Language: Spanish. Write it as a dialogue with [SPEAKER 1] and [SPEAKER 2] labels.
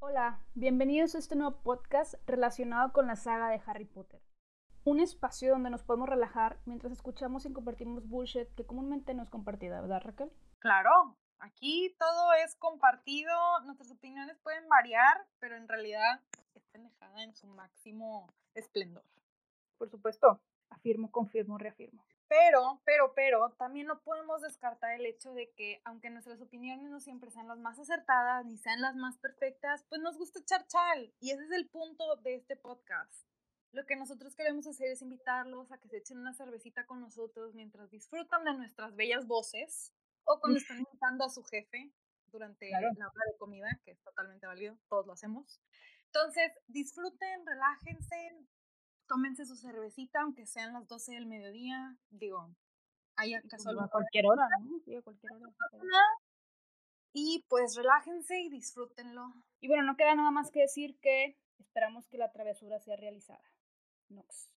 [SPEAKER 1] Hola, bienvenidos a este nuevo podcast relacionado con la saga de Harry Potter. Un espacio donde nos podemos relajar mientras escuchamos y compartimos bullshit que comúnmente no es compartida, ¿verdad Raquel?
[SPEAKER 2] Claro, aquí todo es compartido, nuestras opiniones pueden variar, pero en realidad es pendejada en su máximo esplendor.
[SPEAKER 1] Por supuesto, afirmo, confirmo, reafirmo.
[SPEAKER 2] Pero, pero, pero, también no podemos descartar el hecho de que, aunque nuestras opiniones no siempre sean las más acertadas ni sean las más perfectas, pues nos gusta echar chal. Y ese es el punto de este podcast. Lo que nosotros queremos hacer es invitarlos a que se echen una cervecita con nosotros mientras disfrutan de nuestras bellas voces o cuando están invitando a su jefe durante la hora de comida, que es totalmente válido, todos lo hacemos. Entonces, disfruten, relájense, tómense su cervecita, aunque sean las 12 del mediodía, digo, hay
[SPEAKER 1] A cualquier hora, ¿no? Sí, a cualquier hora.
[SPEAKER 2] Y pues relájense y disfrútenlo.
[SPEAKER 1] Y bueno, no queda nada más que decir que esperamos que la travesura sea realizada. Nox.